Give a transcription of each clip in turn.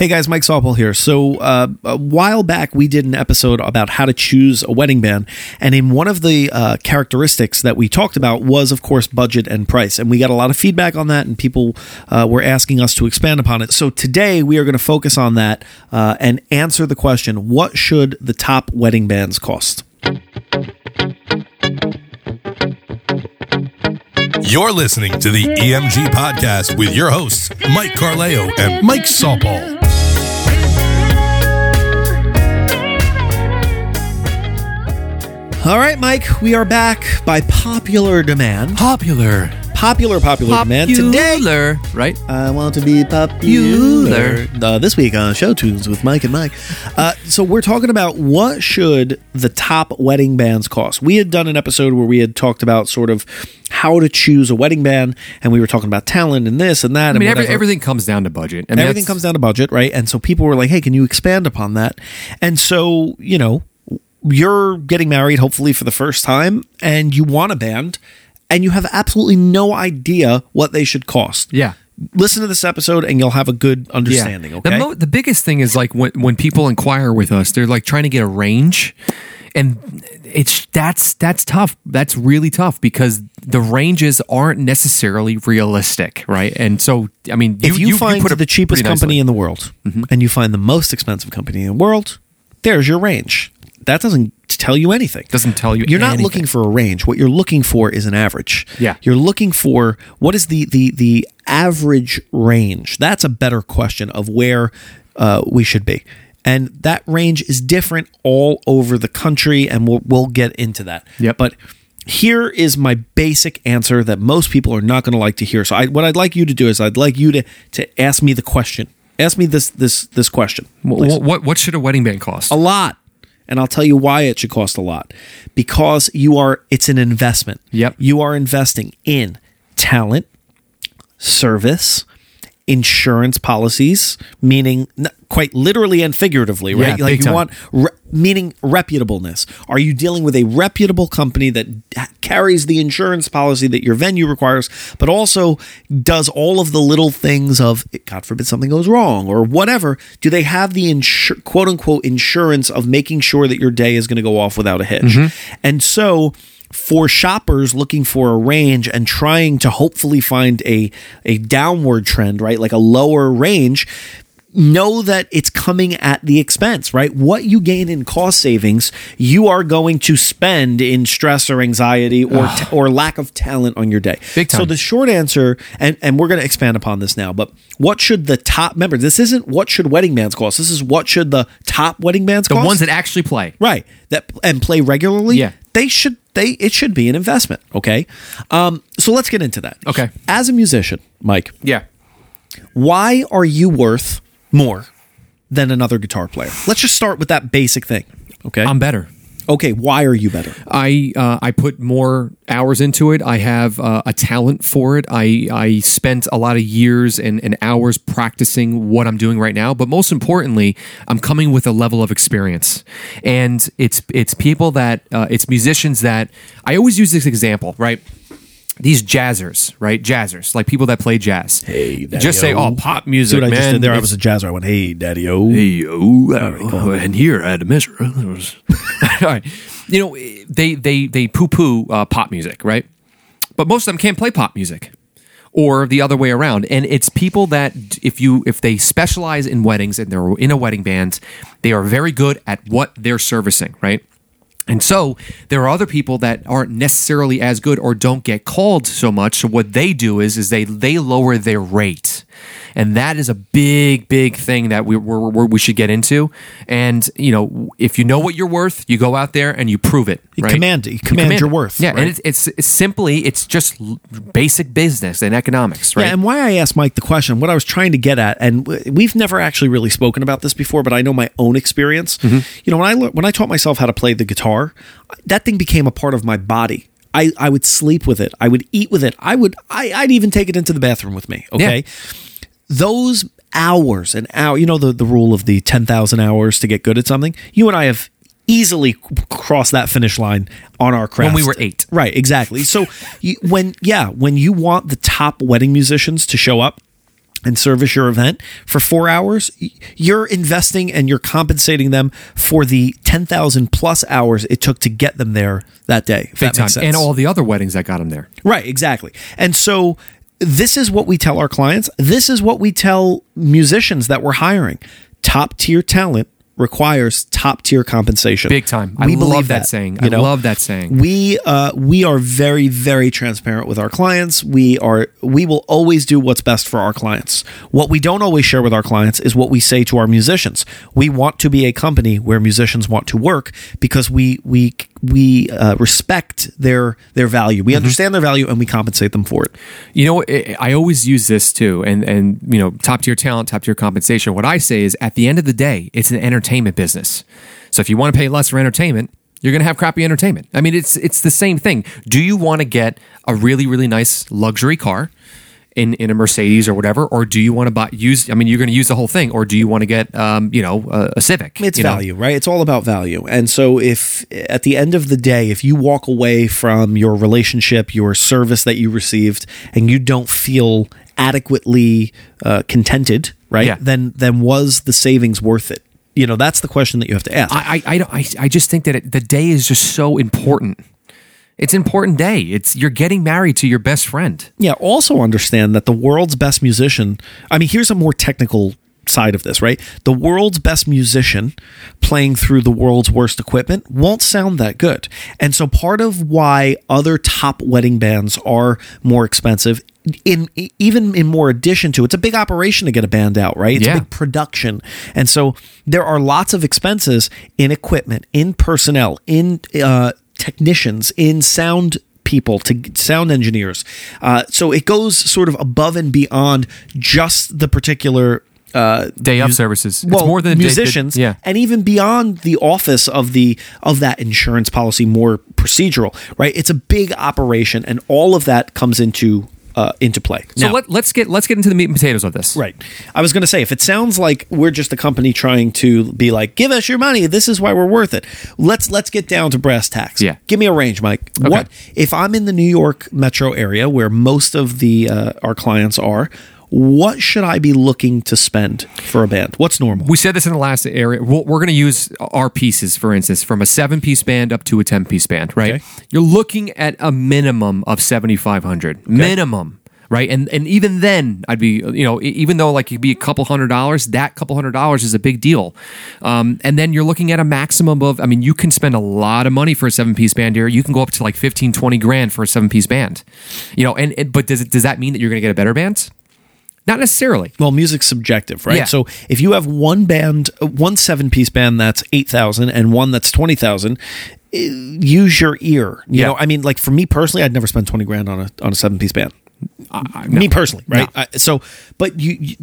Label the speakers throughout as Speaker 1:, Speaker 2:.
Speaker 1: Hey guys, Mike Saulpaugh here. So uh, a while back, we did an episode about how to choose a wedding band, and in one of the uh, characteristics that we talked about was, of course, budget and price. And we got a lot of feedback on that, and people uh, were asking us to expand upon it. So today, we are going to focus on that uh, and answer the question: What should the top wedding bands cost?
Speaker 2: You're listening to the EMG podcast with your hosts, Mike Carleo and Mike Saulpaugh.
Speaker 1: All right, Mike, we are back by popular demand.
Speaker 3: Popular.
Speaker 1: Popular, popular, demand. Today,
Speaker 3: Popular, right?
Speaker 1: I want to be popular. Uh, this week on Show Tunes with Mike and Mike. Uh, so we're talking about what should the top wedding bands cost. We had done an episode where we had talked about sort of how to choose a wedding band, and we were talking about talent and this and that.
Speaker 3: I mean,
Speaker 1: and
Speaker 3: every, everything comes down to budget. I mean,
Speaker 1: everything comes down to budget, right? And so people were like, "Hey, can you expand upon that?" And so you know, you're getting married, hopefully for the first time, and you want a band, and you have absolutely no idea what they should cost.
Speaker 3: Yeah.
Speaker 1: Listen to this episode, and you'll have a good understanding. Okay.
Speaker 3: The, mo- the biggest thing is like when when people inquire with us, they're like trying to get a range, and it's that's that's tough. That's really tough because the ranges aren't necessarily realistic, right? And so, I mean,
Speaker 1: if you, find
Speaker 3: put
Speaker 1: the cheapest
Speaker 3: nicely. Mm-hmm.
Speaker 1: company in the world, and you find the most expensive company in the world, there's your range. That doesn't tell you anything.
Speaker 3: Doesn't tell you
Speaker 1: You're not
Speaker 3: anything.
Speaker 1: looking for a range. What you're looking for is an average.
Speaker 3: Yeah.
Speaker 1: You're looking for what is the the the average range. That's a better question of where uh, we should be. And that range is different all over the country, and we'll we'll get into that.
Speaker 3: Yep.
Speaker 1: But here is my basic answer that most people are not going to like to hear. So, I, what I'd like you to do is I'd like you to to ask me the question. Ask me this this this question.
Speaker 3: What, what what should a wedding band cost?
Speaker 1: A lot. And I'll tell you why it should cost a lot. Because you are it's an investment.
Speaker 3: Yep.
Speaker 1: You are investing in talent, service, insurance policies, meaning n- quite literally and figuratively, right?
Speaker 3: Yeah,
Speaker 1: like you
Speaker 3: time.
Speaker 1: want re- meaning reputableness. Are you dealing with a reputable company that carries the insurance policy that your venue requires, but also does all of the little things of God forbid something goes wrong or whatever? Do they have the insur- quote unquote insurance of making sure that your day is going to go off without a hitch? Mm-hmm. And so for shoppers looking for a range and trying to hopefully find a a downward trend, right? Like a lower range, know that it's coming at the expense, right? What you gain in cost savings, you are going to spend in stress or anxiety or t- or lack of talent on your day.
Speaker 3: Big time.
Speaker 1: So the short answer, and and we're going to expand upon this now, but what should the top member? This isn't what should wedding bands cost. This is what should the top wedding bands
Speaker 3: the
Speaker 1: cost.
Speaker 3: The ones that actually play.
Speaker 1: right that and play regularly.
Speaker 3: Yeah.
Speaker 1: they should. They it should be an investment. Okay, um, so let's get into that.
Speaker 3: Okay.
Speaker 1: as a musician, Mike,
Speaker 3: Yeah.
Speaker 1: why are you worth more than another guitar player? Let's just start with that basic thing. Okay.
Speaker 3: I'm better.
Speaker 1: okay. Why are you better?
Speaker 3: I uh, I put more hours into it. I have uh, a talent for it. I I spent a lot of years and, and hours practicing what I'm doing right now. But most importantly, I'm coming with a level of experience, and it's it's people that uh, it's musicians that I always use this example, right? These jazzers, right? Jazzers, like people that play jazz.
Speaker 1: Hey,
Speaker 3: just say,
Speaker 1: daddy-o.
Speaker 3: "Oh, pop
Speaker 1: See
Speaker 3: music."
Speaker 1: what I
Speaker 3: man.
Speaker 1: just did there? I was a jazzer. I went, "Hey, daddy o."
Speaker 3: Hey, oh, uh, and here I had to measure. It was- All right. You know, they they they poo poo uh, pop music, right? But most of them can't play pop music, or the other way around. And it's people that if you if they specialize in weddings and they're in a wedding band, they are very good at what they're servicing, right? And so there are other people that aren't necessarily as good or don't get called so much. So what they do is is they they lower their rate, and that is a big big thing that we we're, we're, we should get into. And you know, if you know what you're worth, you go out there and you prove it.
Speaker 1: You
Speaker 3: right?
Speaker 1: command it. You command your worth,
Speaker 3: Yeah,
Speaker 1: right?
Speaker 3: and it's, it's it's simply it's just basic business and economics, right?
Speaker 1: Yeah, and why I asked Mike the question, what I was trying to get at, and we've never actually really spoken about this before, but I know my own experience.
Speaker 3: Mm-hmm.
Speaker 1: You know, when I when I taught myself how to play the guitar, that thing became a part of my body. I, I would sleep with it. I would eat with it. I would I, I'd even take it into the bathroom with me. Okay, those hours and hour. You know the the rule of the ten thousand hours to get good at something. You and I have easily crossed that finish line on our craft When
Speaker 3: we were eight.
Speaker 1: Right, exactly. So you, when yeah, when you want the top wedding musicians to show up, and service your event for four hours, you're investing and you're compensating them for the 10,000 plus hours it took to get them there that day.
Speaker 3: Big
Speaker 1: that
Speaker 3: time.
Speaker 1: makes sense.
Speaker 3: And all the other weddings that got them there.
Speaker 1: Right, exactly. And so this is what we tell our clients. This is what we tell musicians that we're hiring. Top tier talent requires top tier compensation.
Speaker 3: Big time. I
Speaker 1: We
Speaker 3: love
Speaker 1: believe
Speaker 3: that saying. You I love that saying.
Speaker 1: We uh, we are very very transparent with our clients. We are we will always do what's best for our clients. What we don't always share with our clients is what we say to our musicians. We want to be a company where musicians want to work because we we we uh, respect their their value.
Speaker 3: Mm-hmm.
Speaker 1: We understand their value and we compensate them for it.
Speaker 3: You know, I I always use this too, and and you know, top tier talent, top tier compensation. What I say is, at the end of the day, it's an entertainment business. So if you want to pay less for entertainment, you're going to have crappy entertainment. I mean, it's it's the same thing. Do you want to get a really really nice luxury car? In, in a Mercedes or whatever, or do you want to buy use? I mean, you're going to use the whole thing, or do you want to get, um, you know, a, a Civic?
Speaker 1: It's
Speaker 3: you know?
Speaker 1: value, right? It's all about value. And so, if at the end of the day, if you walk away from your relationship, your service that you received, and you don't feel adequately uh, contented, right?
Speaker 3: Yeah.
Speaker 1: Then, then was the savings worth it? You know, that's the question that you have to ask.
Speaker 3: I, I, I, don't- I, I just think that it, the day is just so important. It's an important day. It's you're getting married to your best friend.
Speaker 1: Yeah, also understand that the world's best musician, I mean, here's a more technical side of this, right? The world's best musician playing through the world's worst equipment won't sound that good. And so part of why other top wedding bands are more expensive in even in more addition to it's a big operation to get a band out, right? It's
Speaker 3: Yeah.
Speaker 1: a big production. And so there are lots of expenses in equipment, in personnel, in uh, technicians, in sound people to sound engineers. Uh, so it goes sort of above and beyond just the particular uh,
Speaker 3: Day of services.
Speaker 1: well,
Speaker 3: it's more than a day-
Speaker 1: musicians,
Speaker 3: yeah.
Speaker 1: and even beyond the office of the of that insurance policy, more procedural, right? It's a big operation, and all of that comes into uh, into play.
Speaker 3: So
Speaker 1: Now-
Speaker 3: let, let's get let's get into the meat and potatoes of this.
Speaker 1: Right. I was going to say, if it sounds like we're just a company trying to be like, give us your money, this is why we're worth it. Let's let's get down to brass tacks.
Speaker 3: Yeah.
Speaker 1: Give me a range, Mike. What if I'm in the New York metro area where most of the uh, our clients are? What should I be looking to spend for a band? What's normal?
Speaker 3: We said this in the last area. We're, going to use our pieces, for instance, from a seven piece band up to a 10 piece band, right?
Speaker 1: Okay.
Speaker 3: You're looking at a minimum of 7,500. Minimum. Right. And and even then, I'd be, you know, even though like it'd be a couple hundred dollars, that couple hundred dollars is a big deal. Um, and then you're looking at a maximum of, I mean, you can spend a lot of money for a seven piece band here. You can go up to like 15, 20 grand for a seven piece band. You know, and, and but does it, does that mean that you're going to get a better band? Not necessarily.
Speaker 1: well, music's subjective, right?
Speaker 3: Yeah.
Speaker 1: So if you have one band, uh, one seven piece band that's eight thousand, and one that's twenty thousand, use your ear. You
Speaker 3: Yeah.
Speaker 1: know, I mean, like for me personally, I'd never spend twenty grand on a on a seven piece band. Me personally, right?
Speaker 3: No.
Speaker 1: I, so, but you, you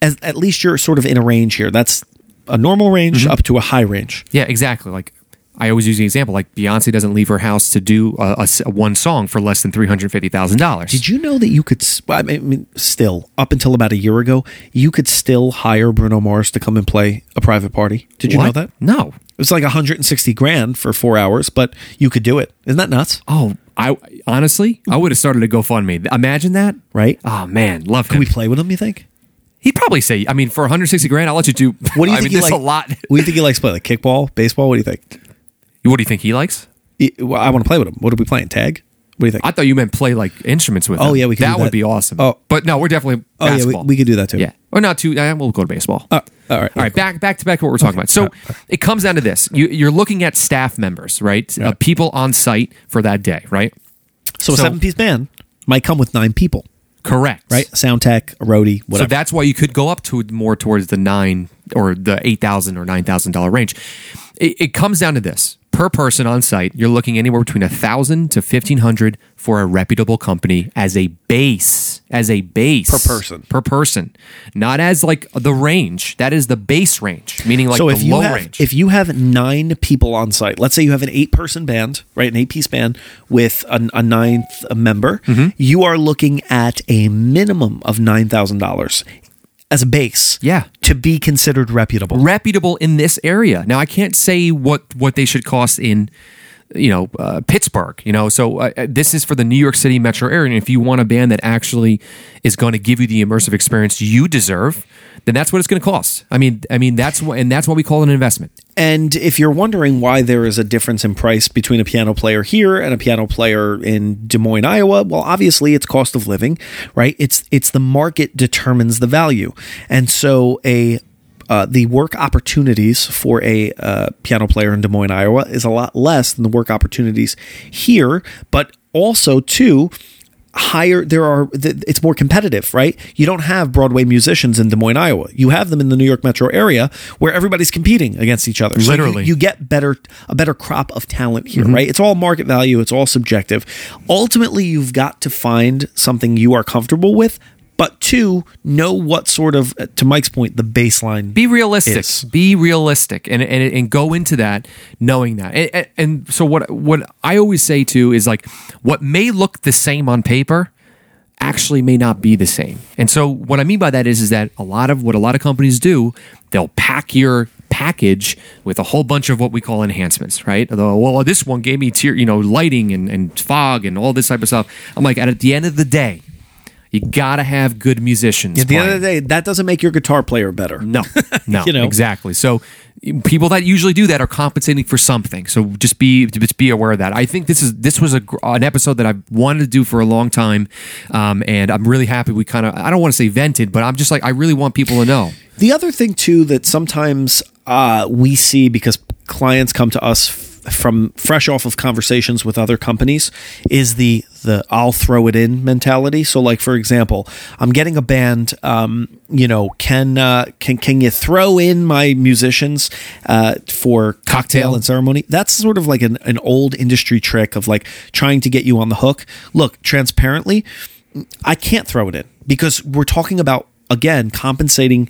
Speaker 1: as, at least you're sort of in a range here. That's a normal range
Speaker 3: Mm-hmm.
Speaker 1: up to a high range.
Speaker 3: Yeah, exactly. Like I always use the example, like Beyonce doesn't leave her house to do a, a s- one song for less than three hundred fifty thousand dollars.
Speaker 1: Did you know that you could? I mean, still up until about a year ago, you could still hire Bruno Mars to come and play a private party. Did you know that?
Speaker 3: No.
Speaker 1: It was like 160 grand for four hours, but you could do it. Isn't that nuts?
Speaker 3: Oh, I honestly, I would have started a GoFundMe. Imagine that,
Speaker 1: Right?
Speaker 3: Oh man, love
Speaker 1: Can we play with him? You think?
Speaker 3: He'd probably say, I mean, for one hundred sixty grand, I'll let you do.
Speaker 1: What do you
Speaker 3: I
Speaker 1: think?
Speaker 3: mean,
Speaker 1: he like,
Speaker 3: a lot.
Speaker 1: What do you think he likes to play? Like kickball, baseball? What do you think?
Speaker 3: What do you think he likes?
Speaker 1: He- well, I want to play with him. What are we playing? Tag? What do you think?
Speaker 3: I thought you meant play like instruments with. Him.
Speaker 1: Oh,
Speaker 3: him.
Speaker 1: yeah, we could
Speaker 3: That
Speaker 1: do
Speaker 3: would be awesome.
Speaker 1: Oh.
Speaker 3: but no, we're definitely
Speaker 1: oh yeah, we,
Speaker 3: basketball.
Speaker 1: we could do that too.
Speaker 3: Yeah, or not too. Uh, we'll go to baseball.
Speaker 1: Uh, all right.
Speaker 3: All right, back back to back to what we're talking about. So it comes down to this: you, you're looking at staff members, right? Uh, people on site for that day, right?
Speaker 1: So a seven piece band might come with nine people,
Speaker 3: Correct.
Speaker 1: right? Sound tech, a roadie, whatever.
Speaker 3: So that's why you could go up to more towards the nine or the eight thousand or nine thousand dollar range. It, it comes down to this: per person on site, you're looking anywhere between a thousand to fifteen hundred for a reputable company as a base, as a base
Speaker 1: Per person.
Speaker 3: per person, not as like the range. That is the base range, meaning like
Speaker 1: so
Speaker 3: the
Speaker 1: if you
Speaker 3: low
Speaker 1: have
Speaker 3: range.
Speaker 1: if you have nine people on site, let's say you have an eight person band, right, an eight piece band with a, a ninth member,
Speaker 3: Mm-hmm.
Speaker 1: you are looking at a minimum of nine thousand dollars as a base,
Speaker 3: Yeah.
Speaker 1: to be considered reputable.
Speaker 3: reputable in this area. Now I can't say what what they should cost in you know uh, Pittsburgh. You know, so uh, this is for the New York City metro area. And if you want a band that actually is going to give you the immersive experience you deserve, then that's what it's going to cost. I mean, I mean that's what, and that's what we call an investment.
Speaker 1: And if you're wondering why there is a difference in price between a piano player here and a piano player in Des Moines, Iowa, well, obviously it's cost of living, right? It's it's the market determines the value, and so a uh, the work opportunities for a uh, piano player in Des Moines, Iowa, is a lot less than the work opportunities here. But also, too, higher there are it's more competitive right? You don't have broadway musicians in des moines iowa. You have them in the new york metro area where everybody's competing against each other. So you-
Speaker 3: Literally.
Speaker 1: you, get better a better crop of talent here mm-hmm. right? It's all market value. It's all subjective. Ultimately you've got to find something you are comfortable with but two know what sort of to mike's point the baseline
Speaker 3: be realistic.
Speaker 1: is.
Speaker 3: be realistic. And, and and go into that knowing that. And, and, so what what i always say too is like what may look the same on paper actually may not be the same. And so what i mean by that is is that a lot of what a lot of companies do they'll pack your package with a whole bunch of what we call enhancements right? Although, well this one gave me tier you know lighting and, and fog and all this type of stuff. I'm like at the end of the day you gotta have good musicians
Speaker 1: at the end of the day that doesn't make your guitar player better
Speaker 3: No, no,
Speaker 1: You know?
Speaker 3: exactly. So people that usually do that are compensating for something. So just be just be aware of that. I think this is this was a, an episode that I've wanted to do for a long time, um, and I'm really happy we kind of I don't want to say vented, but I'm just like I really want people to know.
Speaker 1: The other thing too that sometimes uh, we see because clients come to us from fresh off of conversations with other companies is the the I'll throw it in mentality. So, like for example, I'm getting a band. Um, you know, can uh, can can you throw in my musicians uh, for cocktail
Speaker 3: Cocktail.
Speaker 1: and ceremony? That's sort of like an, an old industry trick of like trying to get you on the hook. Look, transparently, I can't throw it in because we're talking about again compensating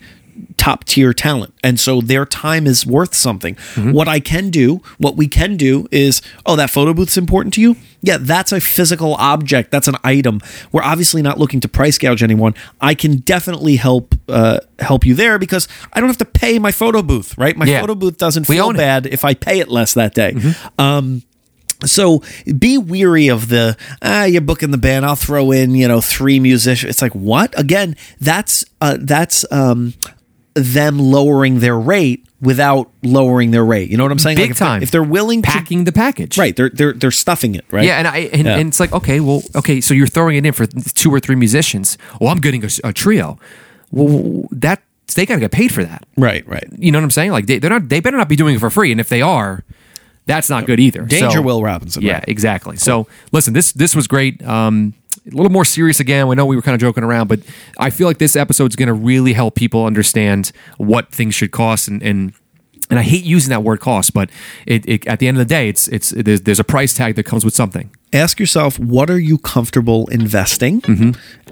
Speaker 1: top tier talent. And so their time is worth something. What i can do what we can do is oh that photo booth's important to you? Yeah that's a physical object. That's an item. We're obviously not looking to price gouge anyone. I can definitely help uh, help you there because i don't have to pay my photo booth right? My
Speaker 3: Yeah.
Speaker 1: photo booth doesn't
Speaker 3: We
Speaker 1: feel
Speaker 3: own it.
Speaker 1: bad if i pay it less that day. Um so be weary of the ah you're booking the band. I'll throw in you know three musicians. It's like what? Again that's uh that's um them lowering their rate without lowering their rate you know what i'm saying
Speaker 3: Big
Speaker 1: Like, if
Speaker 3: time.
Speaker 1: if they're willing to
Speaker 3: Packing the package,
Speaker 1: right they're they're they're stuffing it right
Speaker 3: Yeah, and I and,
Speaker 1: Yeah.
Speaker 3: and it's like okay, well, okay, so you're throwing it in for two or three musicians. Well, I'm getting a, a trio. Well, that they gotta get paid for that.
Speaker 1: right right
Speaker 3: You know what I'm saying? Like they, they're not. They better not be doing it for free. And if they are, that's not good either.
Speaker 1: danger
Speaker 3: So-
Speaker 1: will robinson
Speaker 3: Yeah,
Speaker 1: right?
Speaker 3: exactly. So listen, this this was great. Um, a little more serious again. We know we were kind of joking around, but I feel like this episode is going to really help people understand what things should cost and. and and I hate using that word cost, but it, it, at the end of the day, it's it's there's, there's a price tag that comes with something.
Speaker 1: ask yourself what are you comfortable investing mm-hmm.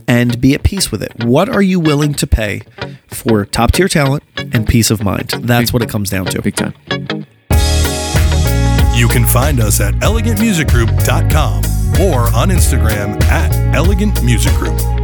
Speaker 1: and be at peace with it what are you willing to pay for top tier talent and peace of mind that's what it comes down to
Speaker 3: Big time.
Speaker 2: You can find us at elegantmusicgroup.com or on Instagram at Elegant Music Group.